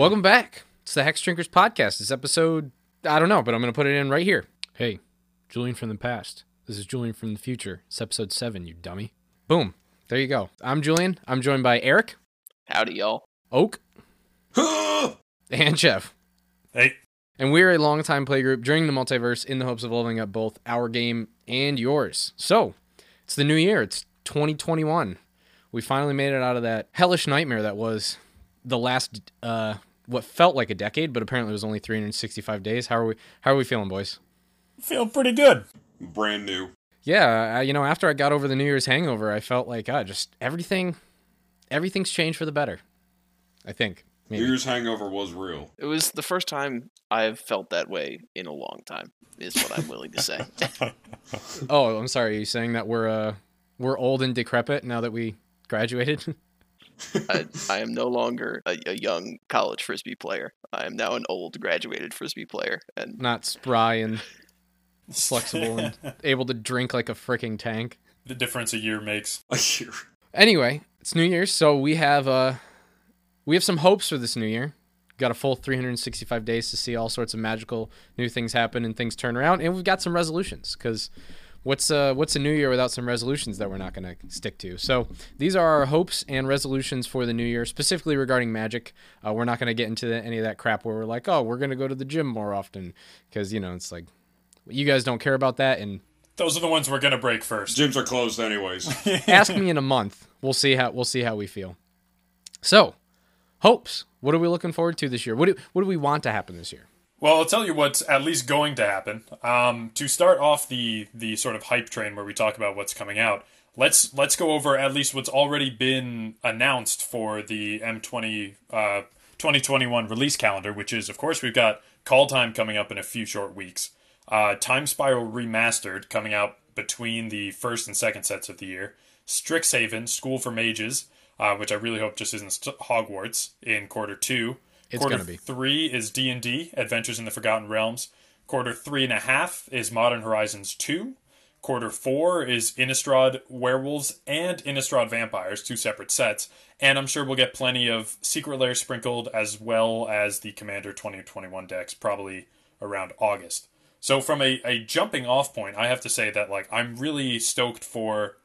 Welcome back. It's the Hexdrinkers podcast. It's episode, I don't know, but I'm going to put it in right here. Hey, Julian from the past. This is Julian from the future. It's episode seven, you dummy. Boom. There you go. I'm Julian. I'm joined by Eric, Howdy, y'all. Oak, and Jeff. Hey, And we're a longtime playgroup during the multiverse in the hopes of leveling up both our game and yours. So, it's the new year. It's 2021. We finally made it out of that hellish nightmare that was the last, uh, what felt like a decade, but apparently it was only 365 days. How are we? How are we feeling, boys? feel pretty good. brand new. Yeah, I, you know, after I got over the New Year's hangover, I felt like, God, just everything, everything's changed for the better. I think. Maybe. New Year's hangover was real. It was the first time I've felt that way in a long time, is what I'm willing to say. Oh, I'm sorry. Are you saying that we're uh we're old and decrepit now that we graduated? I, I am no longer a, a young college frisbee player. I am now an old graduated frisbee player, and Not spry and flexible and able to drink like a freaking tank. the difference a year makes. A year. Anyway, it's New Year's, so we have uh we have some hopes for this new year. Got a full 365 days to see all sorts of magical new things happen and things turn around, and we've got some resolutions because what's uh what's a new year without some resolutions that we're not going to stick to? So these are our hopes and resolutions for the new year, specifically regarding magic. Uh, we're not going to get into any of that crap where we're like, oh, we're going to go to the gym more often because you know it's like you guys don't care about that, and Those are the ones we're gonna break first. Gyms are closed anyways. ask me in a month. We'll see how we'll see how we feel. So, hopes. What are we looking forward to this year? What do what do we want to happen this year? Well, I'll tell you what's at least going to happen. Um, to start off the the sort of hype train where we talk about what's coming out, let's let's go over at least what's already been announced for the M20 uh, 2021 release calendar, which is of course we've got Kaldheim coming up in a few short weeks. Uh, Time Spiral Remastered coming out between the first and second sets of the year. Strixhaven School for Mages, uh, which I really hope just isn't Hogwarts in quarter two. It's quarter gonna be. three is D and D Adventures in the Forgotten Realms. Quarter three and a half is Modern Horizons two. Quarter four is Innistrad Werewolves and Innistrad Vampires, two separate sets. And I'm sure we'll get plenty of Secret Lair sprinkled as well as the Commander 2021 decks, probably around August. So from a, a jumping off point, I have to say that like I'm really stoked for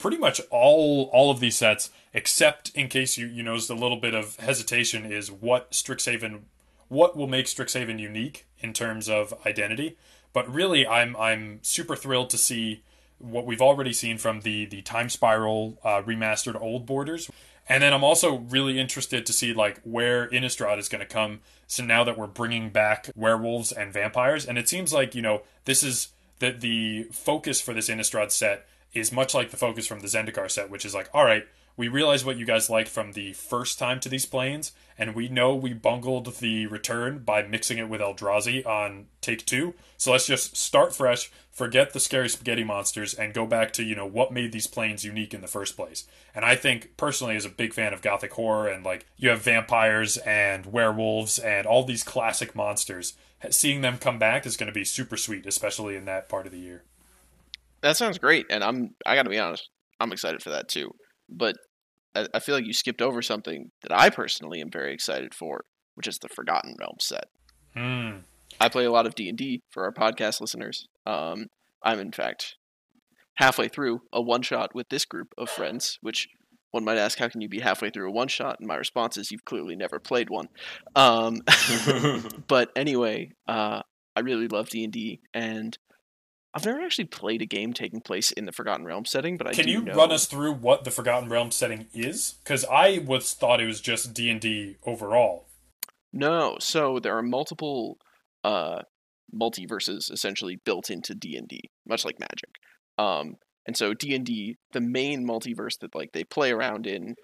pretty much all all of these sets, except in case you you noticed a little bit of hesitation, is what Strixhaven, what will make Strixhaven unique in terms of identity. But really, I'm I'm super thrilled to see what we've already seen from the the Time Spiral uh, remastered old borders. And then I'm also really interested to see like where Innistrad is going to come. So now that we're bringing back werewolves and vampires, and it seems like you know this is the the focus for this Innistrad set is much like the focus from the Zendikar set, which is like, all right, we realize what you guys liked from the first time to these planes, and we know we bungled the return by mixing it with Eldrazi on take two. So let's just start fresh, forget the scary spaghetti monsters, and go back to, you know, what made these planes unique in the first place. And I think, personally, as a big fan of Gothic horror, and like, you have vampires and werewolves and all these classic monsters, seeing them come back is going to be super sweet, especially in that part of the year. That sounds great. And I'm I got to be honest, I'm excited for that too. But I, I feel like you skipped over something that I personally am very excited for, which is the Forgotten Realms set. Hmm. I play a lot of D and D for our podcast listeners. Um, I'm in fact halfway through a one shot with this group of friends, which one might ask, how can you be halfway through a one shot? And my response is, you've clearly never played one. Um, but anyway, uh, I really love D and D, and I've never actually played a game taking place in the Forgotten Realms setting. But I Can you know... run us through what the Forgotten Realms setting is? Because I was thought it was just D and D overall. No, so there are multiple uh, multiverses essentially built into D and D, much like Magic. Um, and so D and D, the main multiverse that like they play around in,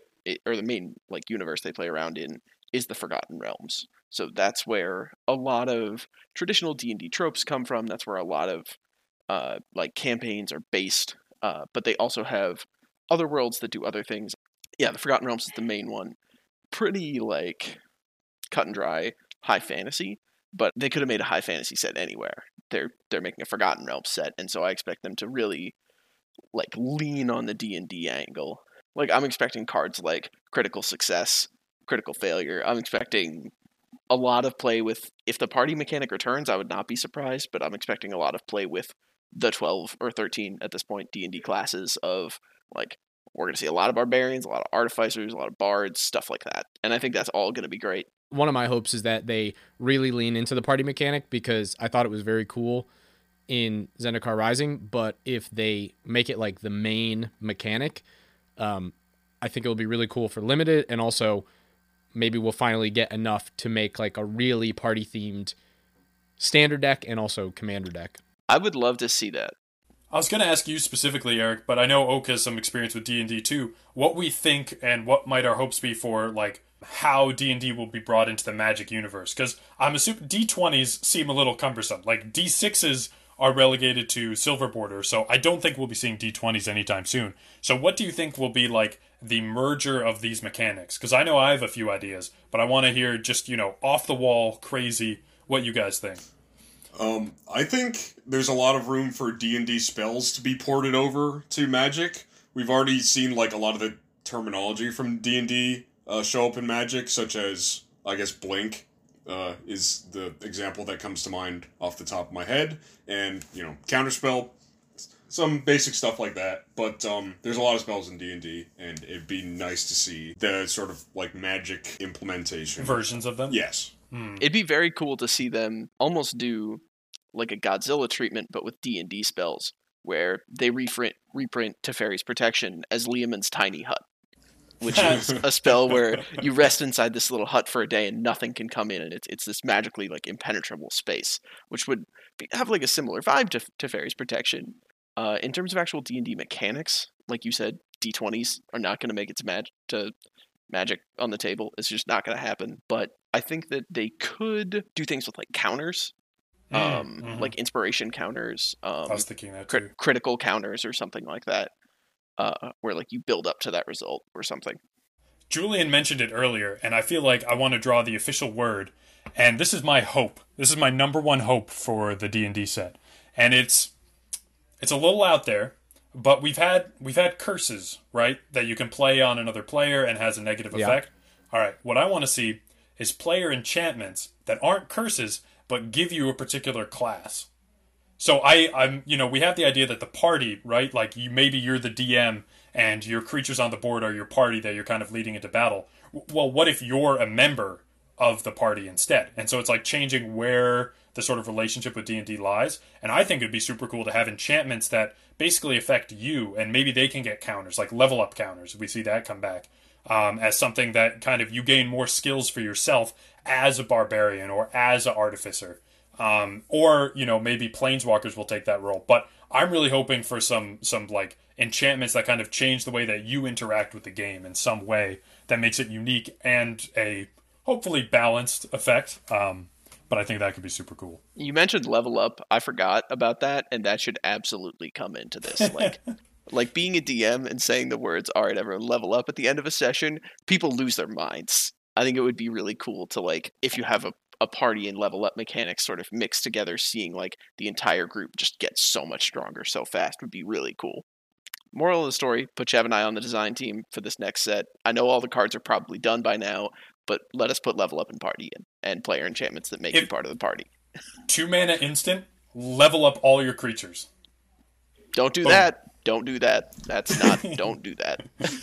or the main like universe they play around in, is the Forgotten Realms. So that's where a lot of traditional D and D tropes come from. That's where a lot of uh, like campaigns are based. Uh, but they also have other worlds that do other things. Yeah, the Forgotten Realms is the main one. Pretty like cut and dry high fantasy, but they could have made a high fantasy set anywhere. They're they're making a Forgotten Realms set, and so I expect them to really like lean on the D and D angle. Like I'm expecting cards like critical success, critical failure. I'm expecting a lot of play with if the party mechanic returns, I would not be surprised, but I'm expecting a lot of play with the 12 or 13 at this point D&D classes of like we're going to see a lot of barbarians, a lot of artificers, a lot of bards, stuff like that. And I think that's all going to be great. One of my hopes is that they really lean into the party mechanic because I thought it was very cool in Zendikar Rising, but if they make it like the main mechanic, um, I think it'll be really cool for limited and also maybe we'll finally get enough to make like a really party themed standard deck and also commander deck. I would love to see that. I was going to ask you specifically, Eric, but I know Oak has some experience with D and D too. What we think and what might our hopes be for like how D and D will be brought into the Magic universe? Because I'm assuming D twenties seem a little cumbersome. Like D sixes are relegated to silver border, so I don't think we'll be seeing D twenties anytime soon. So what do you think will be like the merger of these mechanics? Because I know I have a few ideas, but I want to hear just you know off the wall, crazy, what you guys think. Um, I think there's a lot of room for D and D spells to be ported over to Magic. We've already seen like a lot of the terminology from D and D uh, show up in Magic, such as I guess Blink uh, is the example that comes to mind off the top of my head, and you know Counterspell, some basic stuff like that. But um, there's a lot of spells in D and D, and it'd be nice to see the sort of like Magic implementation Versions of them. Yes. Hmm. It'd be very cool to see them almost do like a Godzilla treatment, but with D and D spells, where they reprint reprint Teferi's protection as Leomund's tiny hut, which is a spell where you rest inside this little hut for a day and nothing can come in, and it's it's this magically like impenetrable space, which would be, have like a similar vibe to Teferi's protection. Uh, in terms of actual D and D mechanics, like you said, D twenties are not going to make it to mag to magic on the table. It's just not going to happen. But I think that they could do things with like counters, Mm, um, mhm. like inspiration counters, um, I was thinking that too. critical counters, or something like that, uh, where like you build up to that result or something. Julian mentioned it earlier, and I feel like I want to draw the official word. And this is my hope. This is my number one hope for the D and D set, and it's it's a little out there, but we've had we've had curses, right? That you can play on another player and has a negative Yeah. effect. All right, what I want to see is player enchantments that aren't curses but give you a particular class. So I, I'm, you know, we have the idea that the party, right? Like you, maybe you're the DM and your creatures on the board are your party that you're kind of leading into battle. Well, what if you're a member of the party instead? And so it's like changing where the sort of relationship with D and D lies. And I think it'd be super cool to have enchantments that basically affect you, and maybe they can get counters, like level up counters. We see that come back um, as something that kind of you gain more skills for yourself as a barbarian or as an artificer um, or you know maybe planeswalkers will take that role. But I'm really hoping for some some like enchantments that kind of change the way that you interact with the game in some way that makes it unique and a hopefully balanced effect. Um, but I think that could be super cool. You mentioned level up. I forgot about that, and that should absolutely come into this. Like, like being a DM and saying the words "All right, everyone, level up" at the end of a session, people lose their minds. I think it would be really cool to like if you have a a party and level up mechanics sort of mixed together, seeing like the entire group just get so much stronger so fast would be really cool. Moral of the story: Put Chev and I on the design team for this next set. I know all the cards are probably done by now, but let us put level up and party in and player enchantments that make you part of the party. Two mana instant, level up all your creatures. Don't do Boom. that. Don't do that. That's not. don't do that.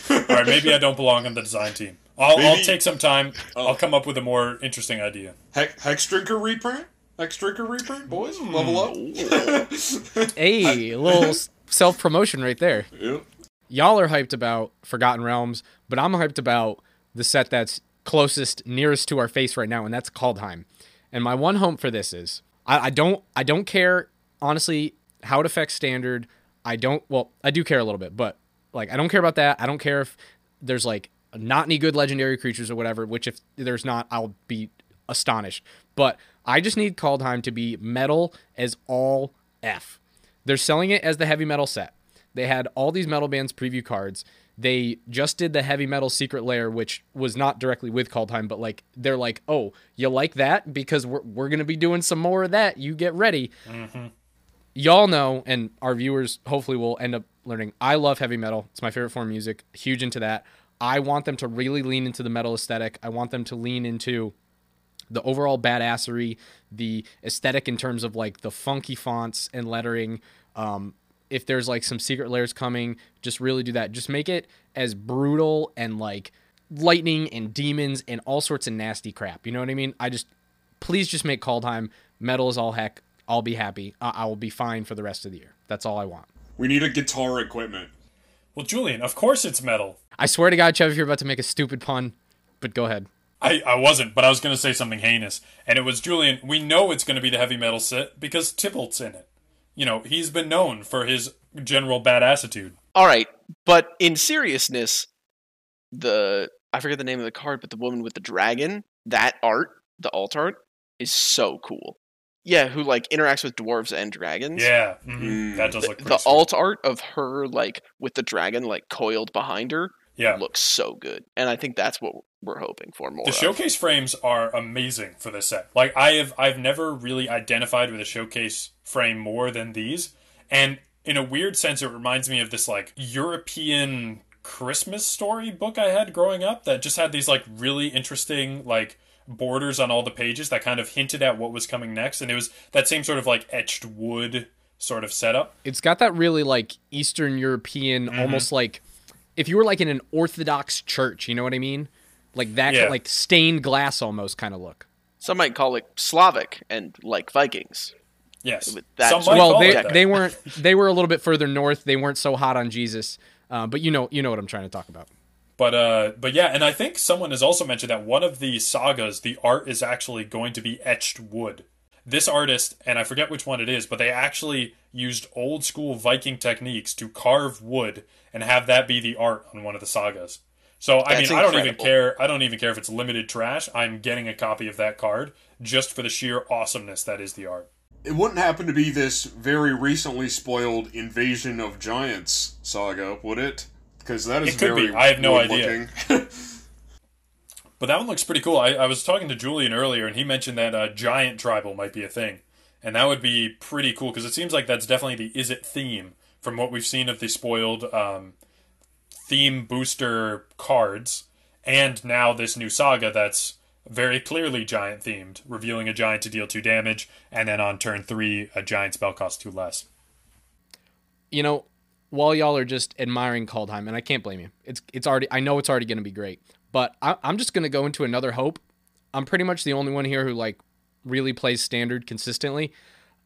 All right, maybe I don't belong on the design team. I'll, I'll take some time. Oh. I'll come up with a more interesting idea. Hex, Hexdrinker reprint? Hexdrinker reprint, boys? Hmm. Level up? Hey, a little self promotion right there. Yep. Y'all are hyped about Forgotten Realms, but I'm hyped about the set that's closest, nearest to our face right now, and that's Kaldheim. And my one hope for this is I, I don't I don't care honestly how it affects standard. I don't well, I do care a little bit, but like I don't care about that. I don't care if there's like not any good legendary creatures or whatever, which if there's not, I'll be astonished. But I just need Kaldheim to be metal as all F. They're selling it as the heavy metal set. They had all these metal bands preview cards. They just did the heavy metal Secret Lair, which was not directly with Kaldheim, but like they're like, oh, you like that because we're we're gonna be doing some more of that. You get ready. Y'all know, and our viewers hopefully will end up learning. I love heavy metal. It's my favorite form of music. Huge into that. I want them to really lean into the metal aesthetic. I want them to lean into the overall badassery, the aesthetic in terms of like the funky fonts and lettering. Um, if there's like some Secret Lairs coming, just really do that. Just make it as brutal and like lightning and demons and all sorts of nasty crap. You know what I mean? I just please just make Kaldheim metal as all heck. I'll be happy. I, I will be fine for the rest of the year. That's all I want. We need a guitar equipment. Well, Julian, of course it's metal. I swear to God, Chev, if you're about to make a stupid pun, but go ahead. I, I wasn't, but I was going to say something heinous. And it was Julian, we know it's going to be the heavy metal set because Tibalt's in it. You know, he's been known for his general bad attitude. All right, but in seriousness, the I forget the name of the card, but the woman with the dragon, that art, the alt art, is so cool. Yeah, who like interacts with dwarves and dragons. Yeah, mhm, Mm. that does The, look the pretty sweet. alt art of her like with the dragon like coiled behind her Yeah. looks so good, and I think that's what we're hoping for more. The of. showcase frames are amazing for this set. Like I have I've never really identified with a showcase frame more than these. And in a weird sense it reminds me of this like European Christmas story book I had growing up that just had these like really interesting like borders on all the pages that kind of hinted at what was coming next and it was that same sort of like etched wood sort of setup. It's got that really like Eastern European, Mm-hmm. almost like if you were like in an Orthodox church, you know what I mean? Like that, Yeah. like stained glass almost kind of look. Some might call it Slavic and like Vikings. Yes. That Some might well, call they it that. they weren't they were a little bit further north. They weren't so hot on Jesus, uh, but you know you know what I'm trying to talk about. But uh, but yeah, and I think someone has also mentioned that one of the sagas, the art is actually going to be etched wood. This artist, and I forget which one it is, but they actually used old school Viking techniques to carve wood and have that be the art on one of the sagas. So I That's mean, I don't even care. I don't even care if it's limited trash. I'm getting a copy of that card just for the sheer awesomeness that is the art. It wouldn't happen to be this very recently spoiled Invasion of Giants saga, would it? Because that is It could very be. I have no idea. But that one looks pretty cool. I, I was talking to Julian earlier, and he mentioned that uh, giant tribal might be a thing, and that would be pretty cool because it seems like that's definitely the is it theme from what we've seen of the spoiled um, theme booster cards, and now this new saga that's very clearly giant themed, revealing a giant to deal two damage, and then on turn three, a giant spell costs two less. You know, while y'all are just admiring Kaldheim, and I can't blame you. It's it's already I know it's already going to be great, but I, I'm just going to go into another hope. I'm pretty much the only one here who like really plays standard consistently.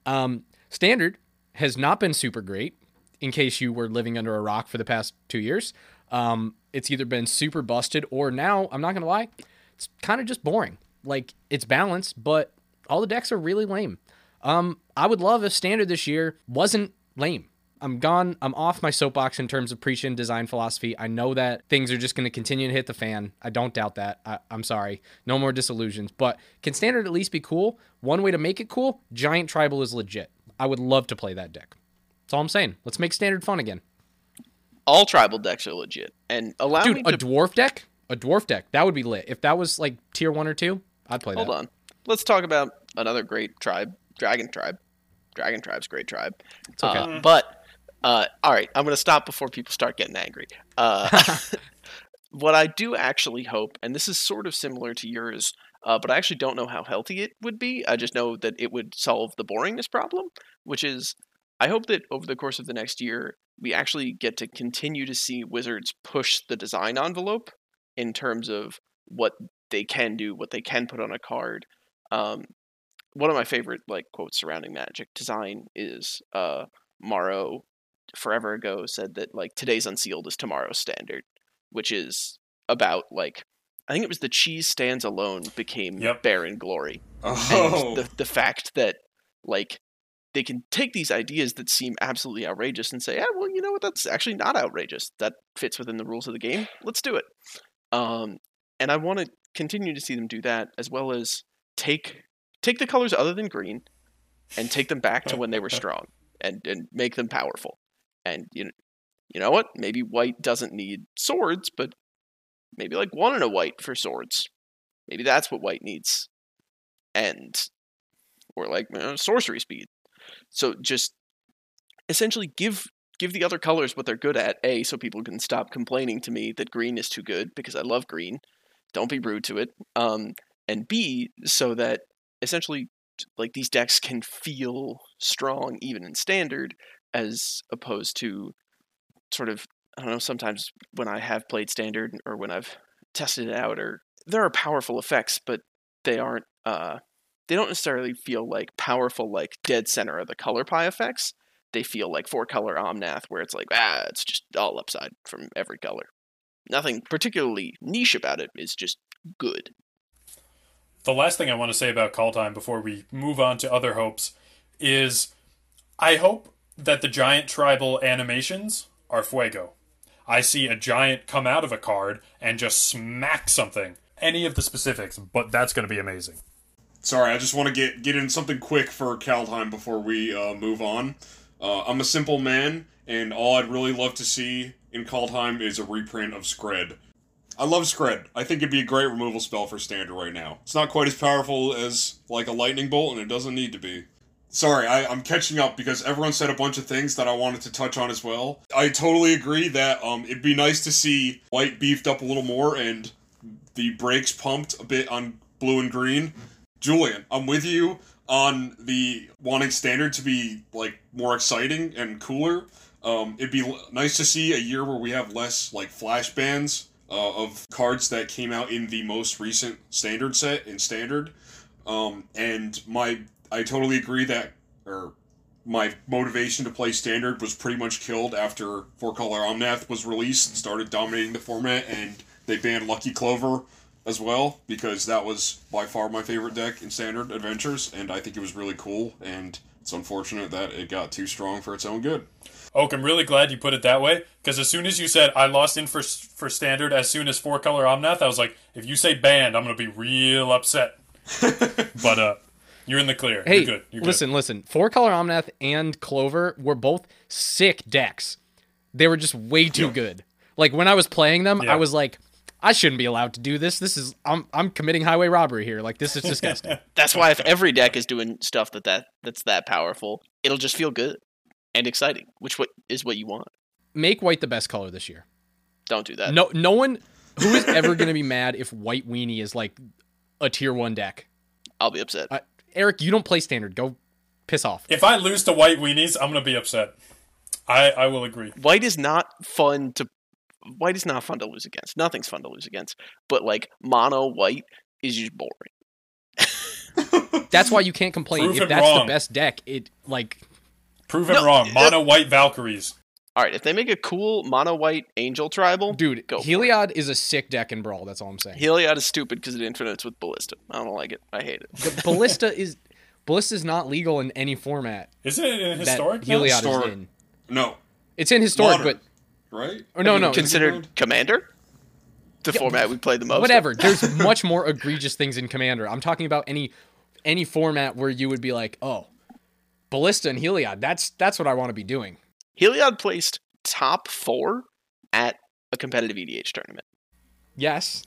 Um, standard has not been super great. In case you were living under a rock for the past two years, um, it's either been super busted or now I'm not gonna lie, it's kind of just boring. Like it's balanced, but all the decks are really lame. Um, I would love if standard this year wasn't lame. I'm gone. I'm off my soapbox in terms of preaching design philosophy. I know that things are just going to continue to hit the fan. I don't doubt that. I, I'm sorry. No more disillusions. But can standard at least be cool? One way to make it cool: giant tribal is legit. I would love to play that deck. That's all I'm saying. Let's make standard fun again, All tribal decks are legit, and allow dude. A to dwarf deck, a dwarf deck. That would be lit. If that was like tier one or two, I'd play hold that. Hold on. Let's talk about another great tribe, Dragon Tribe. Dragon Tribe's great tribe. It's okay. Uh, but uh, all right, I'm going to stop before people start getting angry. Uh, what I do actually hope, and this is sort of similar to yours, uh, but I actually don't know how healthy it would be. I just know that it would solve the boringness problem, which is I hope that over the course of the next year, we actually get to continue to see Wizards push the design envelope in terms of what they can do, what they can put on a card. Um, one of my favorite like quotes surrounding Magic design is uh, Maro forever ago said that like today's unsealed is tomorrow's standard, which is about like I think it was the cheese stands alone became Yep. barren glory Oh, and the the fact that like they can take these ideas that seem absolutely outrageous and say, "Yeah, well, you know what? That's actually not outrageous. That fits within the rules of the game. Let's do it." Um, and I want to continue to see them do that, as well as take take the colors other than green and take them back to when they were strong and and make them powerful. And you know, you know what? Maybe white doesn't need swords, but maybe like one and a white for swords. Maybe that's what white needs. And or like you know, sorcery speed. So just essentially give give the other colors what they're good at. A, so people can stop complaining to me that green is too good because I love green. Don't be rude to it. Um, and B so that essentially like these decks can feel strong even in standard as opposed to sort of I don't know sometimes when I have played standard or when I've tested it out or there are powerful effects but they aren't uh they don't necessarily feel like powerful like dead center of the color pie effects they feel like four color omnath where it's like ah it's just all upside from every color nothing particularly niche about it it's just good the last thing I want to say about Kaldheim before we move on to other hopes is I hope that the giant tribal animations are fuego. I see a giant come out of a card and just smack something. Any of the specifics, but that's going to be amazing. Sorry, I just want to get get in something quick for Kaldheim before we uh, move on. Uh, I'm a simple man, and all I'd really love to see in Kaldheim is a reprint of Skred. I love Skred. I think it'd be a great removal spell for standard right now. It's not quite as powerful as like a lightning bolt, and it doesn't need to be. Sorry, I, I'm catching up because everyone said a bunch of things that I wanted to touch on as well. I totally agree that um, it'd be nice to see white beefed up a little more and the brakes pumped a bit on blue and green. Julian, I'm with you on the wanting standard to be like more exciting and cooler. Um, it'd be l- nice to see a year where we have less like flash bans uh, of cards that came out in the most recent standard set in standard. Um, and my I totally agree that or my motivation to play standard was pretty much killed after Four Color Omnath was released and started dominating the format, and they banned Lucky Clover as well because that was by far my favorite deck in Standard Adventures, and I think it was really cool. And it's unfortunate that it got too strong for its own good. Oak, I'm really glad you put it that way because as soon as you said I lost in for for standard, as soon as four color Omnath, I was like, if you say banned, I'm gonna be real upset. but uh, you're in the clear. Hey, you're good. You're listen, listen. Four color Omnath and Clover were both sick decks. They were just way too good. Like when I was playing them, Yeah. I was like, I shouldn't be allowed to do this. This is I'm I'm committing highway robbery here. Like this is disgusting. That's why if every deck is doing stuff that, that that's that powerful, it'll just feel good and exciting, which what is what you want. Make white the best color this year. Don't do that. No no one who is ever going to be mad if white weenie is like a tier 1 deck. I'll be upset. Uh, Eric, you don't play standard. Go piss off. If I lose to white weenies, I'm gonna be upset. I I will agree. White is not fun to white is not fun to lose against. Nothing's fun to lose against. But like mono white is just boring. That's why you can't complain. Prove if that's wrong. the best deck, it like Prove it No, wrong. Mono white Valkyries. All right, if they make a cool mono white angel tribal, dude, Go. Heliod is a sick deck in Brawl. That's all I'm saying. Heliod is stupid because it infinites with ballista. I don't like it. I hate it. The Ballista is Ballista is not legal in any format Isn't it in that historic? now? Heliod Historic. is in. No, It's in historic, Modern. but right? or no, I mean, no, Considered commander, the Yeah, format we play the most. whatever. There's much more egregious things in Commander. I'm talking about any any format where you would be like, oh, Ballista and Heliod. That's that's what I want to be doing. Heliod placed top four at a competitive EDH tournament. Yes.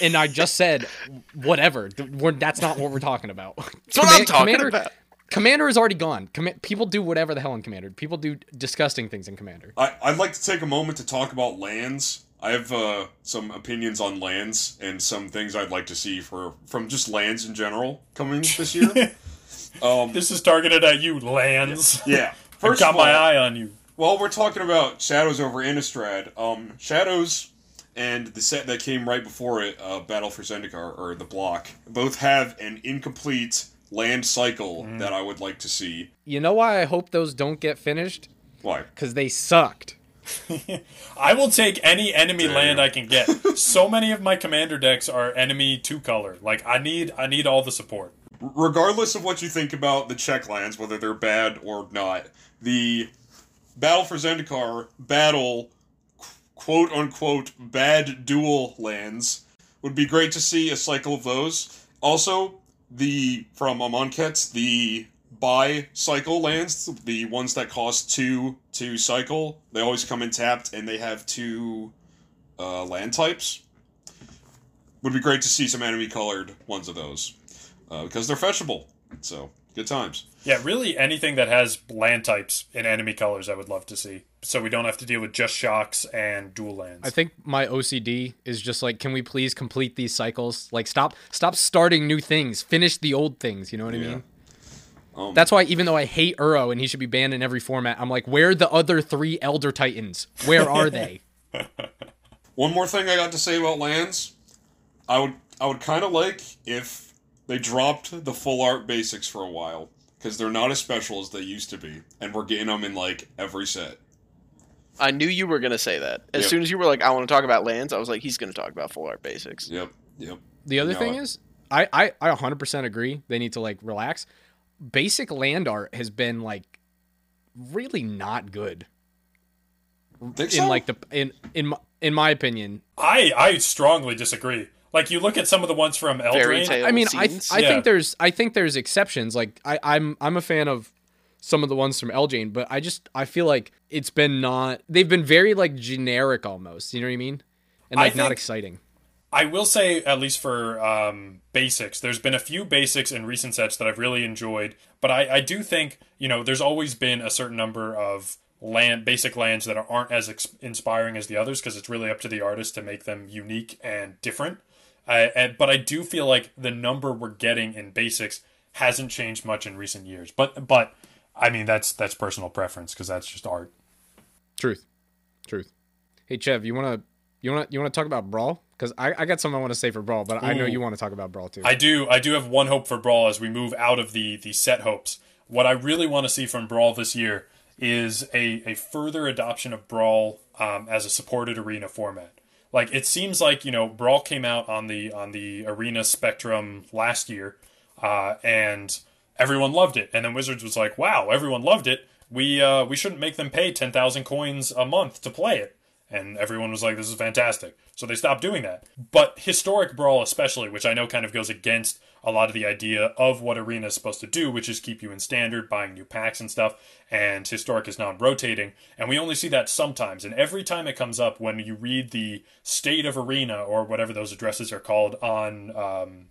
And I just said whatever. We're- That's not what we're talking about. That's what I'm talking Commander, about. Commander is already gone. Com- people do whatever the hell in Commander. People do disgusting things in Commander. I, I'd like to take a moment to talk about lands. I have uh, some opinions on lands and some things I'd like to see for from just lands in general coming this year. um, This is targeted at you, lands. yeah. first I've First got of all, my eye on you. Well, we're talking about Shadows over Innistrad. Um, Shadows and the set that came right before it, uh, Battle for Zendikar, or the block, both have an incomplete land cycle Mm. that I would like to see. You know why I hope those don't get finished? Why? Because they sucked. I will take any enemy Damn. land I can get. so many of my commander decks are enemy two color. Like I need I need all the support. regardless of what you think about the check lands, whether they're bad or not, the Battle for Zendikar battle quote unquote bad dual lands would be great to see a cycle of those. Also, the from Amonkhet, the bicycle lands, the ones that cost two to cycle, they always come in tapped and they have two uh, land types. Would be great to see some enemy colored ones of those uh, because they're fetchable. So Good times. Yeah, really anything that has land types in enemy colors, I would love to see. So we don't have to deal with just shocks and dual lands. I think my OCD is just like, can we please complete these cycles? Like, stop, stop starting new things. Finish the old things. You know what I mean? Um, That's why, even though I hate Uro and he should be banned in every format, I'm like, where are the other three Elder Titans? Where are they? One more thing I got to say about lands, I would I would kind of like if they dropped the full art basics for a while because they're not as special as they used to be, and we're getting them in like every set. I knew you were gonna say that. As Yep. soon as you were like, "I want to talk about lands," I was like, "He's gonna talk about full art basics." Yep, yep. The other No, thing I- is, I, I, I 100% agree. They need to like relax. Basic land art has been like really not good Think in so? like the in in my, in my opinion. I I strongly disagree. Like you look at some of the ones from Fairy Eldraine. I mean, I scenes. I Yeah. think there's I think there's exceptions. Like I I'm I'm a fan of some of the ones from Elgin, but I just I feel like it's been not they've been very like generic almost. You know what I mean? And I like not exciting. I will say, at least for um, basics, there's been a few basics in recent sets that I've really enjoyed. But I, I do think, you know, there's always been a certain number of land, basic lands that aren't as ex- inspiring as the others because it's really up to the artist to make them unique and different. And, but I do feel like the number we're getting in basics hasn't changed much in recent years. But but I mean that's that's personal preference because that's just art. Truth. Truth. Hey Chev, you wanna you wanna you wanna talk about Brawl? Because I, I got something I want to say for Brawl, but I know you want to talk about Brawl too. I do. I do have one hope for Brawl as we move out of the the set hopes. What I really want to see from Brawl this year is a a further adoption of Brawl um, as a supported arena format. Like it seems like you know Brawl came out on the on the arena spectrum last year, uh, and everyone loved it. And then Wizards was like, "Wow, everyone loved it. We uh, we shouldn't make them pay ten thousand coins a month to play it." And everyone was like, "This is fantastic." So they stopped doing that. But historic brawl, especially, which I know kind of goes against a lot of the idea of what arena is supposed to do, which is keep you in standard, buying new packs and stuff. And historic is non-rotating, and we only see that sometimes. And every time it comes up, when you read the state of arena or whatever those addresses are called on. Um,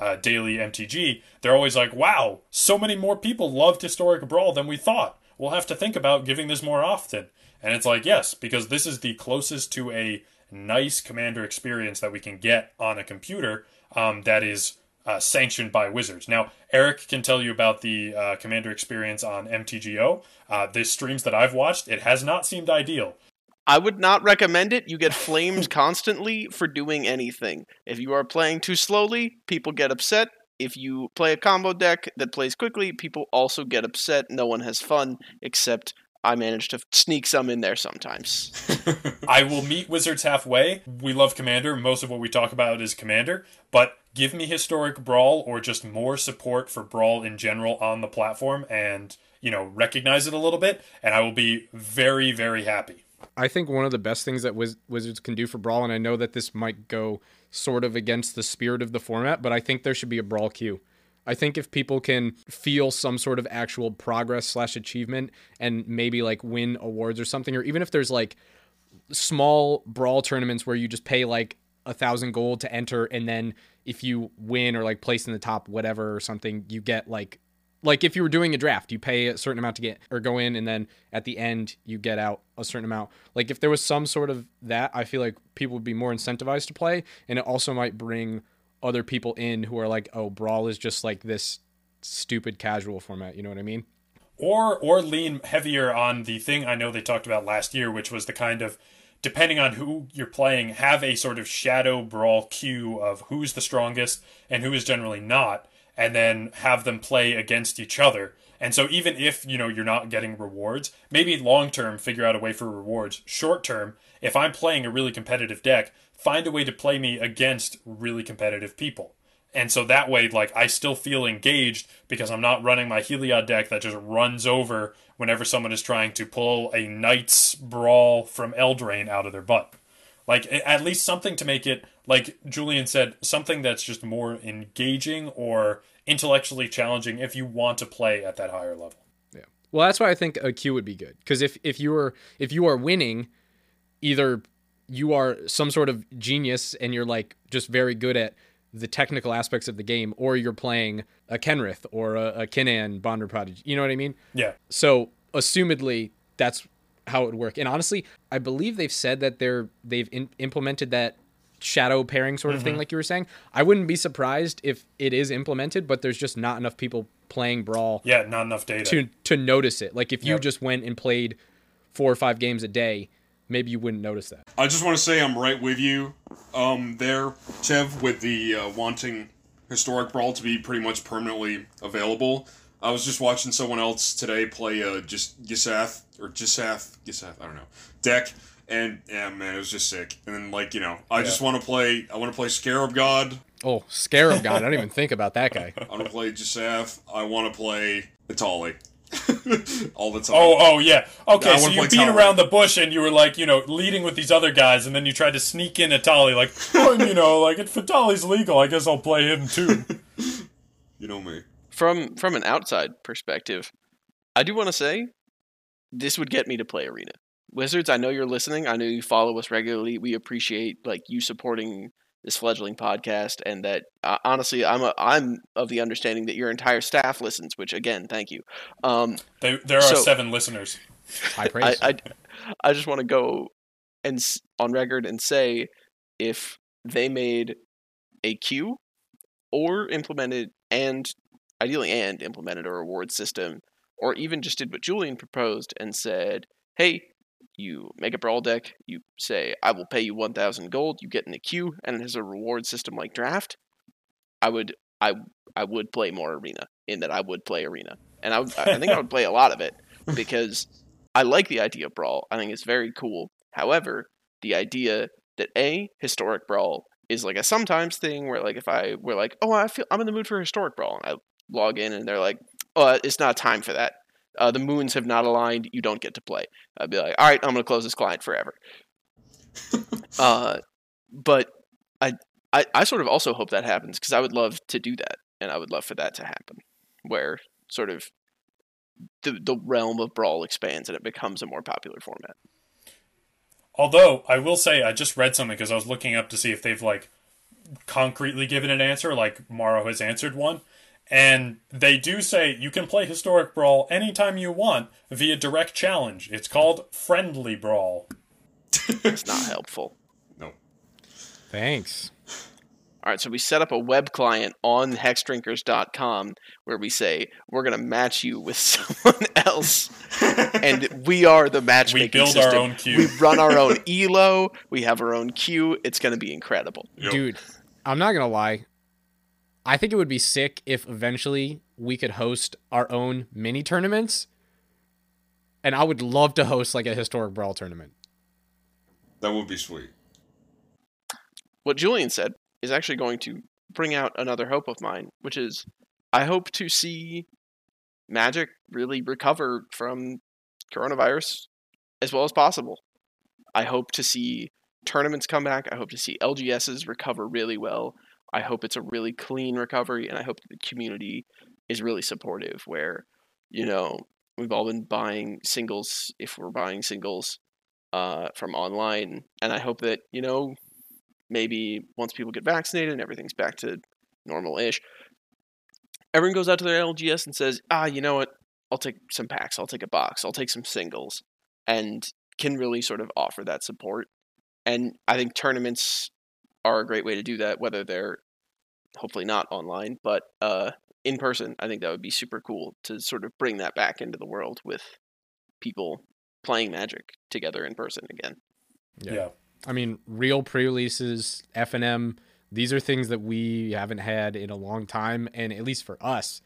uh, daily MTG, they're always like, wow, so many more people loved Historic Brawl than we thought. We'll have to think about giving this more often. And it's like, yes, because this is the closest to a nice commander experience that we can get on a computer um, that is uh, sanctioned by Wizards. Now, Eric can tell you about the uh, commander experience on MTGO. Uh, the streams that I've watched, it has not seemed ideal. I would not recommend it. You get flamed constantly for doing anything. If you are playing too slowly, people get upset. If you play a combo deck that plays quickly, people also get upset. No one has fun, except I manage to sneak some in there sometimes. I will meet Wizards halfway. We love Commander. Most of what we talk about is Commander. But give me historic Brawl or just more support for Brawl in general on the platform and, you know, recognize it a little bit, and I will be very, very happy. I think one of the best things that Wiz- Wizards can do for Brawl, and I know that this might go sort of against the spirit of the format, but I think there should be a Brawl queue. I think if people can feel some sort of actual progress slash achievement and maybe like win awards or something, or even if there's like small brawl tournaments where you just pay like a thousand gold to enter, and then if you win or like place in the top whatever or something, you get like like if you were doing a draft, you pay a certain amount to get or go in, and then at the end you get out a certain amount. Like if there was some sort of that, I feel like people would be more incentivized to play, and it also might bring other people in who are like, oh, brawl is just like this stupid casual format. You know what I mean? or or lean heavier on the thing I know they talked about last year, which was the kind of depending on who you're playing, have a sort of shadow brawl queue of who's the strongest and who is generally not, and then have them play against each other. And so even if you know you're not getting rewards, maybe long term figure out a way for rewards. Short term, if I'm playing a really competitive deck, find a way to play me against really competitive people. And so that way, like, I still feel engaged because I'm not running my Heliod deck that just runs over whenever someone is trying to pull a Knight's Brawl from Eldraine out of their butt. Like, at least something to make it, like Julian said, something that's just more engaging or intellectually challenging if you want to play at that higher level. Yeah. Well, that's why I think a queue would be good because if if you are if you are winning, either you are some sort of genius and you're like just very good at the technical aspects of the game, or you're playing a Kenrith or a, a Kinnan Bonder Prodigy. You know what I mean? Yeah. So, assumedly, that's how it would work. And honestly, I believe they've said that they're they've in, implemented that shadow pairing sort of thing, mm-hmm. like you were saying. I wouldn't be surprised if it is implemented, but there's just not enough people playing Brawl Yeah, not enough data. to to notice it. Like if you Yep. just went and played four or five games a day, maybe you wouldn't notice that. I just want to say I'm right with you um, there, Chev, with the uh, wanting Historic Brawl to be pretty much permanently available. I was just watching someone else today play uh, just Gisath, or Gisath, Gisath, I don't know, deck, and yeah, man, it was just sick. And then, like, you know, I just want to play, I want to play Scarab God, Oh, Scarab God! I don't even think about that guy. I want to play Gisath, I want to play Itali. All the time. Oh, oh yeah. Okay, I so you beat around the bush and you were like, you know, leading with these other guys, and then you tried to sneak in Atali, like, oh, you know, like if Atali's legal, I guess I'll play him too. You know me. From from an outside perspective, I do want to say this would get me to play Arena. Wizards, I know you're listening. I know you follow us regularly. We appreciate like you supporting this fledgling podcast, and that uh, honestly, I'm a, I'm of the understanding that your entire staff listens. Which again, thank you. Um, They, there are So- seven listeners. High I, praise. I, I just want to go and on record and say if they made a queue or implemented and ideally and implemented a reward system or even just did what Julian proposed and said, "Hey, you make a brawl deck, you say I will pay you 1000 gold, you get in the queue and it has a reward system like draft." I would I I would play more arena in that I would play arena. And I would, I think I would play a lot of it because I like the idea of brawl. I think it's very cool. However, the idea that a historic brawl is like a sometimes thing where like if I were like, oh, I feel I'm in the mood for historic brawl, and I log in and they're like, oh, it's not time for that. Uh, the moons have not aligned. You don't get to play. I'd be like, all right, I'm gonna close this client forever. uh, but I, I I sort of also hope that happens because I would love to do that, and I would love for that to happen, where sort of the the realm of brawl expands and it becomes a more popular format. Although I will say, I just read something because I was looking up to see if they've like concretely given an answer, like Maro has answered one. And they do say you can play Historic Brawl anytime you want via direct challenge. It's called Friendly Brawl. It's not helpful. No. Thanks. All right, so we set up a web client on hexdrinkers.com where we say we're going to match you with someone else, and we are the matchmaking We build our own queue. We run our own elo. We have our own queue. It's going to be incredible. Yep. Dude, I'm not gonna lie. I think it would be sick if eventually we could host our own mini tournaments. And I would love to host like a historic brawl tournament. That would be sweet. What Julian said is actually going to bring out another hope of mine, which is I hope to see Magic really recover from coronavirus as well as possible. I hope to see tournaments come back. I hope to see LGSs recover really well. I hope it's a really clean recovery, and I hope the community is really supportive. Where, you know, we've all been buying singles if we're buying singles uh, from online, and I hope that you know maybe once people get vaccinated and everything's back to normal-ish, everyone goes out to their LGS and says, ah, you know what? I'll take some packs. I'll take a box. I'll take some singles, and can really sort of offer that support. And I think tournaments are a great way to do that, whether they're hopefully not online, but uh, in person. I think that would be super cool to sort of bring that back into the world with people playing Magic together in person again. Yeah. I mean, real pre-releases, FNM, these are things that we haven't had in a long time and at least for us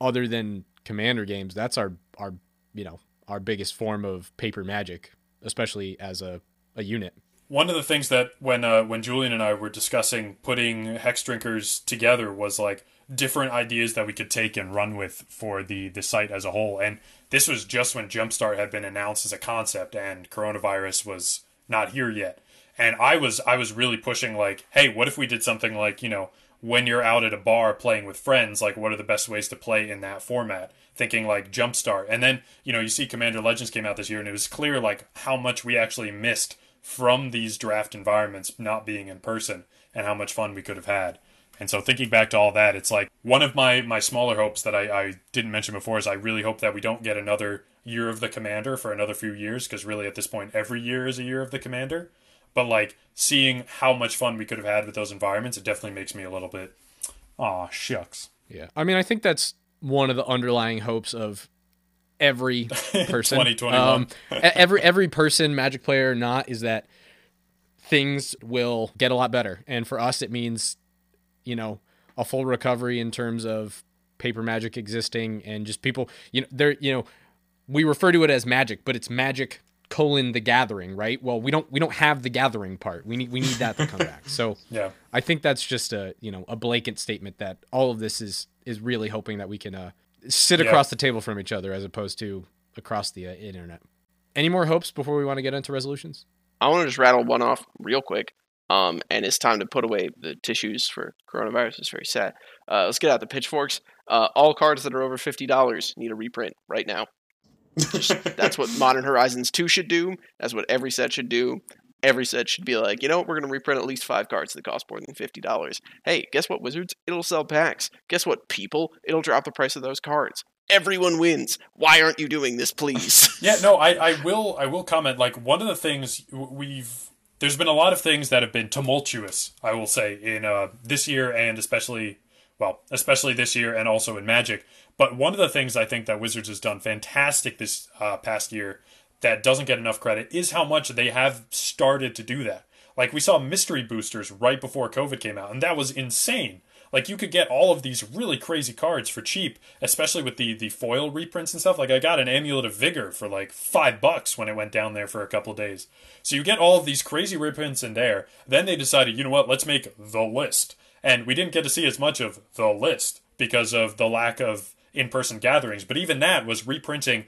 other than commander games, that's our our you know, our biggest form of paper magic, especially as a a unit. One of the things that when uh, when Julian and I were discussing putting Hexdrinkers together was like different ideas that we could take and run with for the the site as a whole. And this was just when Jumpstart had been announced as a concept and coronavirus was not here yet. And I was I was really pushing like, hey, what if we did something like you know when you're out at a bar playing with friends, like what are the best ways to play in that format? Thinking like Jumpstart, and then you know you see Commander Legends came out this year, and it was clear like how much we actually missed from these draft environments not being in person and how much fun we could have had. And so thinking back to all that, it's like one of my, my smaller hopes that I, I didn't mention before is I really hope that we don't get another year of the commander for another few years because really at this point every year is a year of the commander. But like seeing how much fun we could have had with those environments, it definitely makes me a little bit aw shucks. Yeah. I mean, I think that's one of the underlying hopes of every person. 2021. Um, every every person, Magic player or not, is that things will get a lot better. And for us, it means, you know, a full recovery in terms of paper magic existing and just people, you know, there, you know, we refer to it as magic, but it's magic colon the gathering, right? Well, we don't we don't have the gathering part. We need we need that to come back. So Yeah. I think that's just a you know a blatant statement that all of this is is really hoping that we can uh, sit Yeah. across the table from each other as opposed to across the uh, internet. Any more hopes before we want to get into resolutions? I want to just rattle one off real quick. Um, and it's time to put away the tissues for coronavirus. It's very sad. Uh, let's get out the pitchforks. Uh, all cards that are over fifty dollars need a reprint right now. Just, that's what Modern Horizons two should do. That's what every set should do. Every set should be like, you know, what? we're going to reprint at least five cards that cost more than fifty dollars. Hey, guess what, Wizards? It'll sell packs. Guess what, people? It'll drop the price of those cards. Everyone wins. Why aren't you doing this, please? Yeah, no, I, I will I will comment like one of the things we've there's been a lot of things that have been tumultuous, I will say, in uh, this year and especially well, especially this year and also in Magic. But one of the things I think that Wizards has done fantastic this uh, past year that doesn't get enough credit is how much they have started to do that. Like we saw mystery boosters right before COVID came out, and that was insane. Like you could get all of these really crazy cards for cheap, especially with the the foil reprints and stuff. Like I got an Amulet of Vigor for like five bucks when it went down there for a couple days. So you get all of these crazy reprints in there. Then they decided, you know what? Let's make the list, and we didn't get to see as much of the list because of the lack of in-person gatherings. But even that was reprinting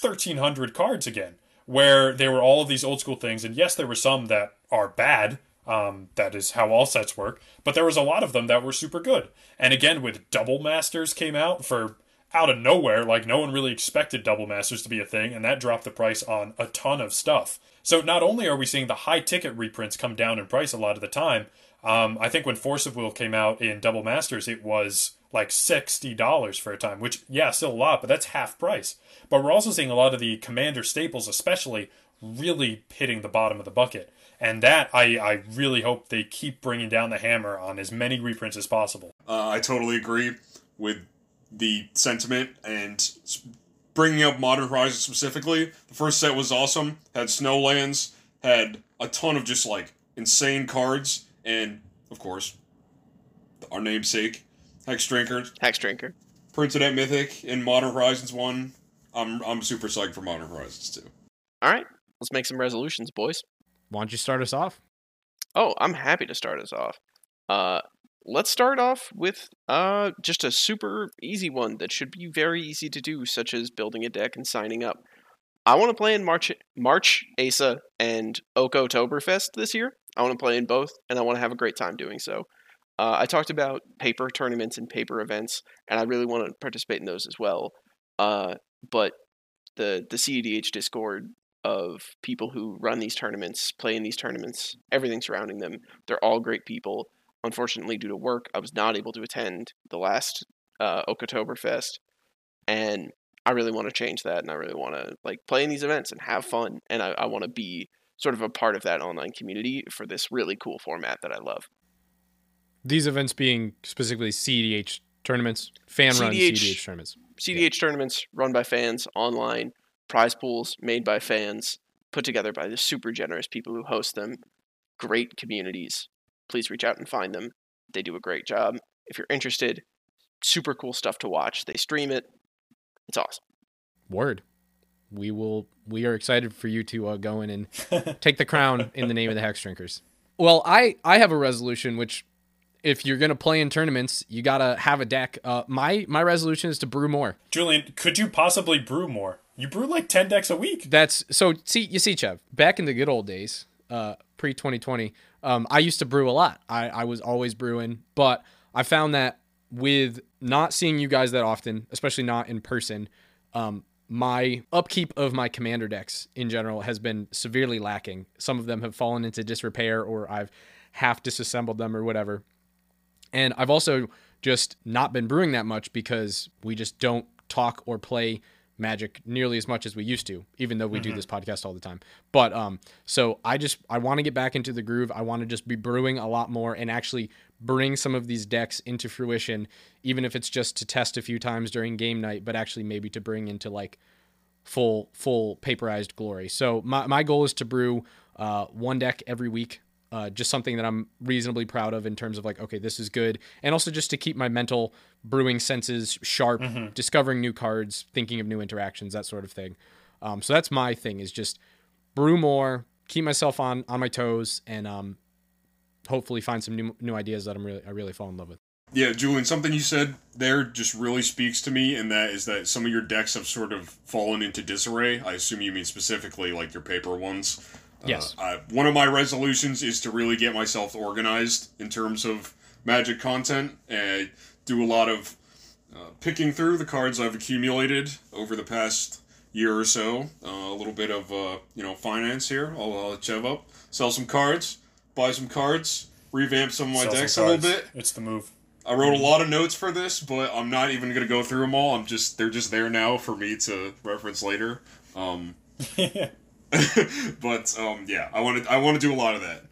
1300 cards again where there were all of these old school things. And yes there were some that are bad um, that is how all sets work but there was a lot of them that were super good. And again with double masters came out for out of nowhere like no one really expected double masters to be a thing and that dropped the price on a ton of stuff. So not only are we seeing the high ticket reprints come down in price a lot of the time um, i think when force of will came out in double masters it was like $60 for a time which yeah still a lot but that's half price but we're also seeing a lot of the commander staples especially really hitting the bottom of the bucket and that I, I really hope they keep bringing down the hammer on as many reprints as possible Uh, I totally agree with the sentiment and bringing up Modern Horizons specifically. The first set was awesome. Had Snowlands, had a ton of just like insane cards, and of course, our namesake, Hexdrinker, Hex Drinker. printed at Mythic in Modern Horizons One. I'm I'm super psyched for Modern Horizons Two. All right, let's make some resolutions, boys. Why don't you start us off? Oh, I'm happy to start us off. Uh, let's start off with uh, just a super easy one that should be very easy to do, such as building a deck and signing up. I want to play in March, March, Asa, and Oko Oktoberfest this year. I want to play in both, and I want to have a great time doing so. Uh, I talked about paper tournaments and paper events, and I really want to participate in those as well. Uh, but the the CEDH Discord of people who run these tournaments, play in these tournaments, everything surrounding them. They're all great people. Unfortunately, due to work, I was not able to attend the last uh, Oktoberfest, and I really want to change that, and I really want to like play in these events and have fun, and I, I want to be sort of a part of that online community for this really cool format that I love. These events being specifically CDH tournaments, fan run CDH. CDH tournaments. CDH tournaments run by fans online, prize pools made by fans, put together by the super generous people who host them. Great communities. Please reach out and find them. They do a great job. If you're interested, super cool stuff to watch. They stream it. It's awesome. Word. We will. We are excited for you to uh, go in and take the crown in the name of the Hexdrinkers. Well, I I have a resolution which, if you're gonna play in tournaments, you gotta have a deck. Uh, my my resolution is to brew more. julian could you possibly brew more you brew like 10 decks a week That's so. See, you see, Chev. Back in the good old days, uh, pre 2020, um, I used to brew a lot. I I was always brewing, but I found that with not seeing you guys that often, especially not in person, um, my upkeep of my commander decks in general has been severely lacking. Some of them have fallen into disrepair or I've half disassembled them or whatever. And I've also just not been brewing that much because we just don't talk or play magic nearly as much as we used to even though we mm-hmm. do this podcast all the time but um so i just i want to get back into the groove i want to just be brewing a lot more and actually bring some of these decks into fruition even if it's just to test a few times during game night but actually maybe to bring into like full full paperized glory so my, my goal is to brew uh, one deck every week uh, just something that I'm reasonably proud of in terms of like, okay, this is good, and also just to keep my mental brewing senses sharp, mm-hmm. discovering new cards, thinking of new interactions, that sort of thing. Um, so that's my thing is just brew more, keep myself on on my toes, and um, hopefully find some new new ideas that I'm really I really fall in love with. Yeah, Julian, something you said there just really speaks to me, and that is that some of your decks have sort of fallen into disarray. I assume you mean specifically like your paper ones. Yes. Uh, I, one of my resolutions is to really get myself organized in terms of Magic content and do a lot of uh, picking through the cards I've accumulated over the past year or so. Uh, a little bit of uh, you know finance here. I'll, I'll chev up, sell some cards, buy some cards, revamp some of my sell decks a little bit. It's the move. I wrote a lot of notes for this, but I'm not even gonna go through them all. I'm just they're just there now for me to reference later. Um, but um, yeah, I want to I want to do a lot of that.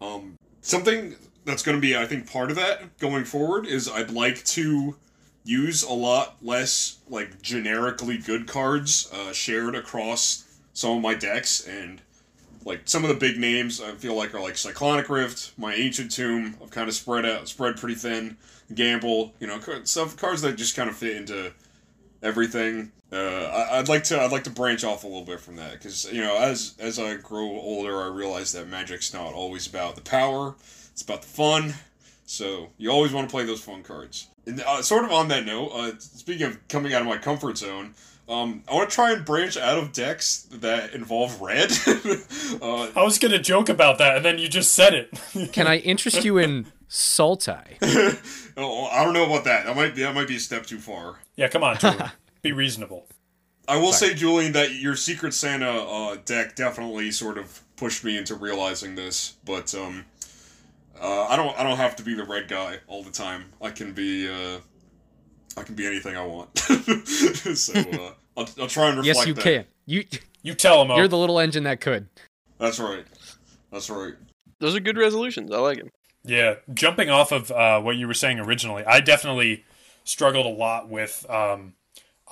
Um, something that's going to be I think part of that going forward is I'd like to use a lot less like generically good cards uh, shared across some of my decks and like some of the big names I feel like are like Cyclonic Rift, my Ancient Tomb. I've kind of spread out, spread pretty thin. Gamble, you know, stuff cards that just kind of fit into everything. Uh, I, would like to I'd like to branch off a little bit from that because you know as as I grow older I realize that magic's not always about the power it's about the fun so you always want to play those fun cards and uh, sort of on that note uh, speaking of coming out of my comfort zone um, I want to try and branch out of decks that involve red. uh, I was gonna joke about that, and then you just said it. Can I interest you in Sultai? oh, I don't know about that. That might be, that might be a step too far. Yeah, come on, Julian. be reasonable. I will Sorry. say, Julian, that your Secret Santa uh, deck definitely sort of pushed me into realizing this, but um, uh, I don't I don't have to be the red guy all the time. I can be uh, I can be anything I want. so uh, I'll, I'll try and reflect. Yes, you that. can. You you tell them. You're the little engine that could. That's right. That's right. Those are good resolutions. I like them. Yeah, jumping off of uh, what you were saying originally, I definitely struggled a lot with. Um,